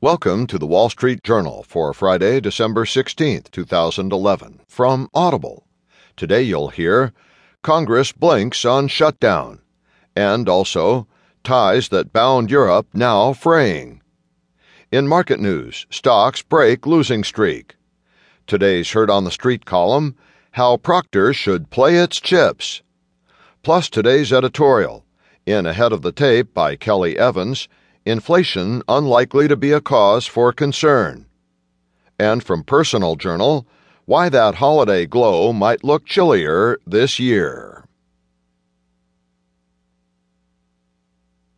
Welcome to the Wall Street Journal for Friday, December 16th, 2011, from Audible. Today you'll hear Congress blinks on shutdown, and also ties that bound Europe now fraying. In market news, stocks break losing streak. Today's Heard on the Street column How Procter Should Play Its Chips. Plus today's editorial, in Ahead of the Tape by Kelly Evans inflation unlikely to be a cause for concern. And from Personal Journal, why that holiday glow might look chillier this year.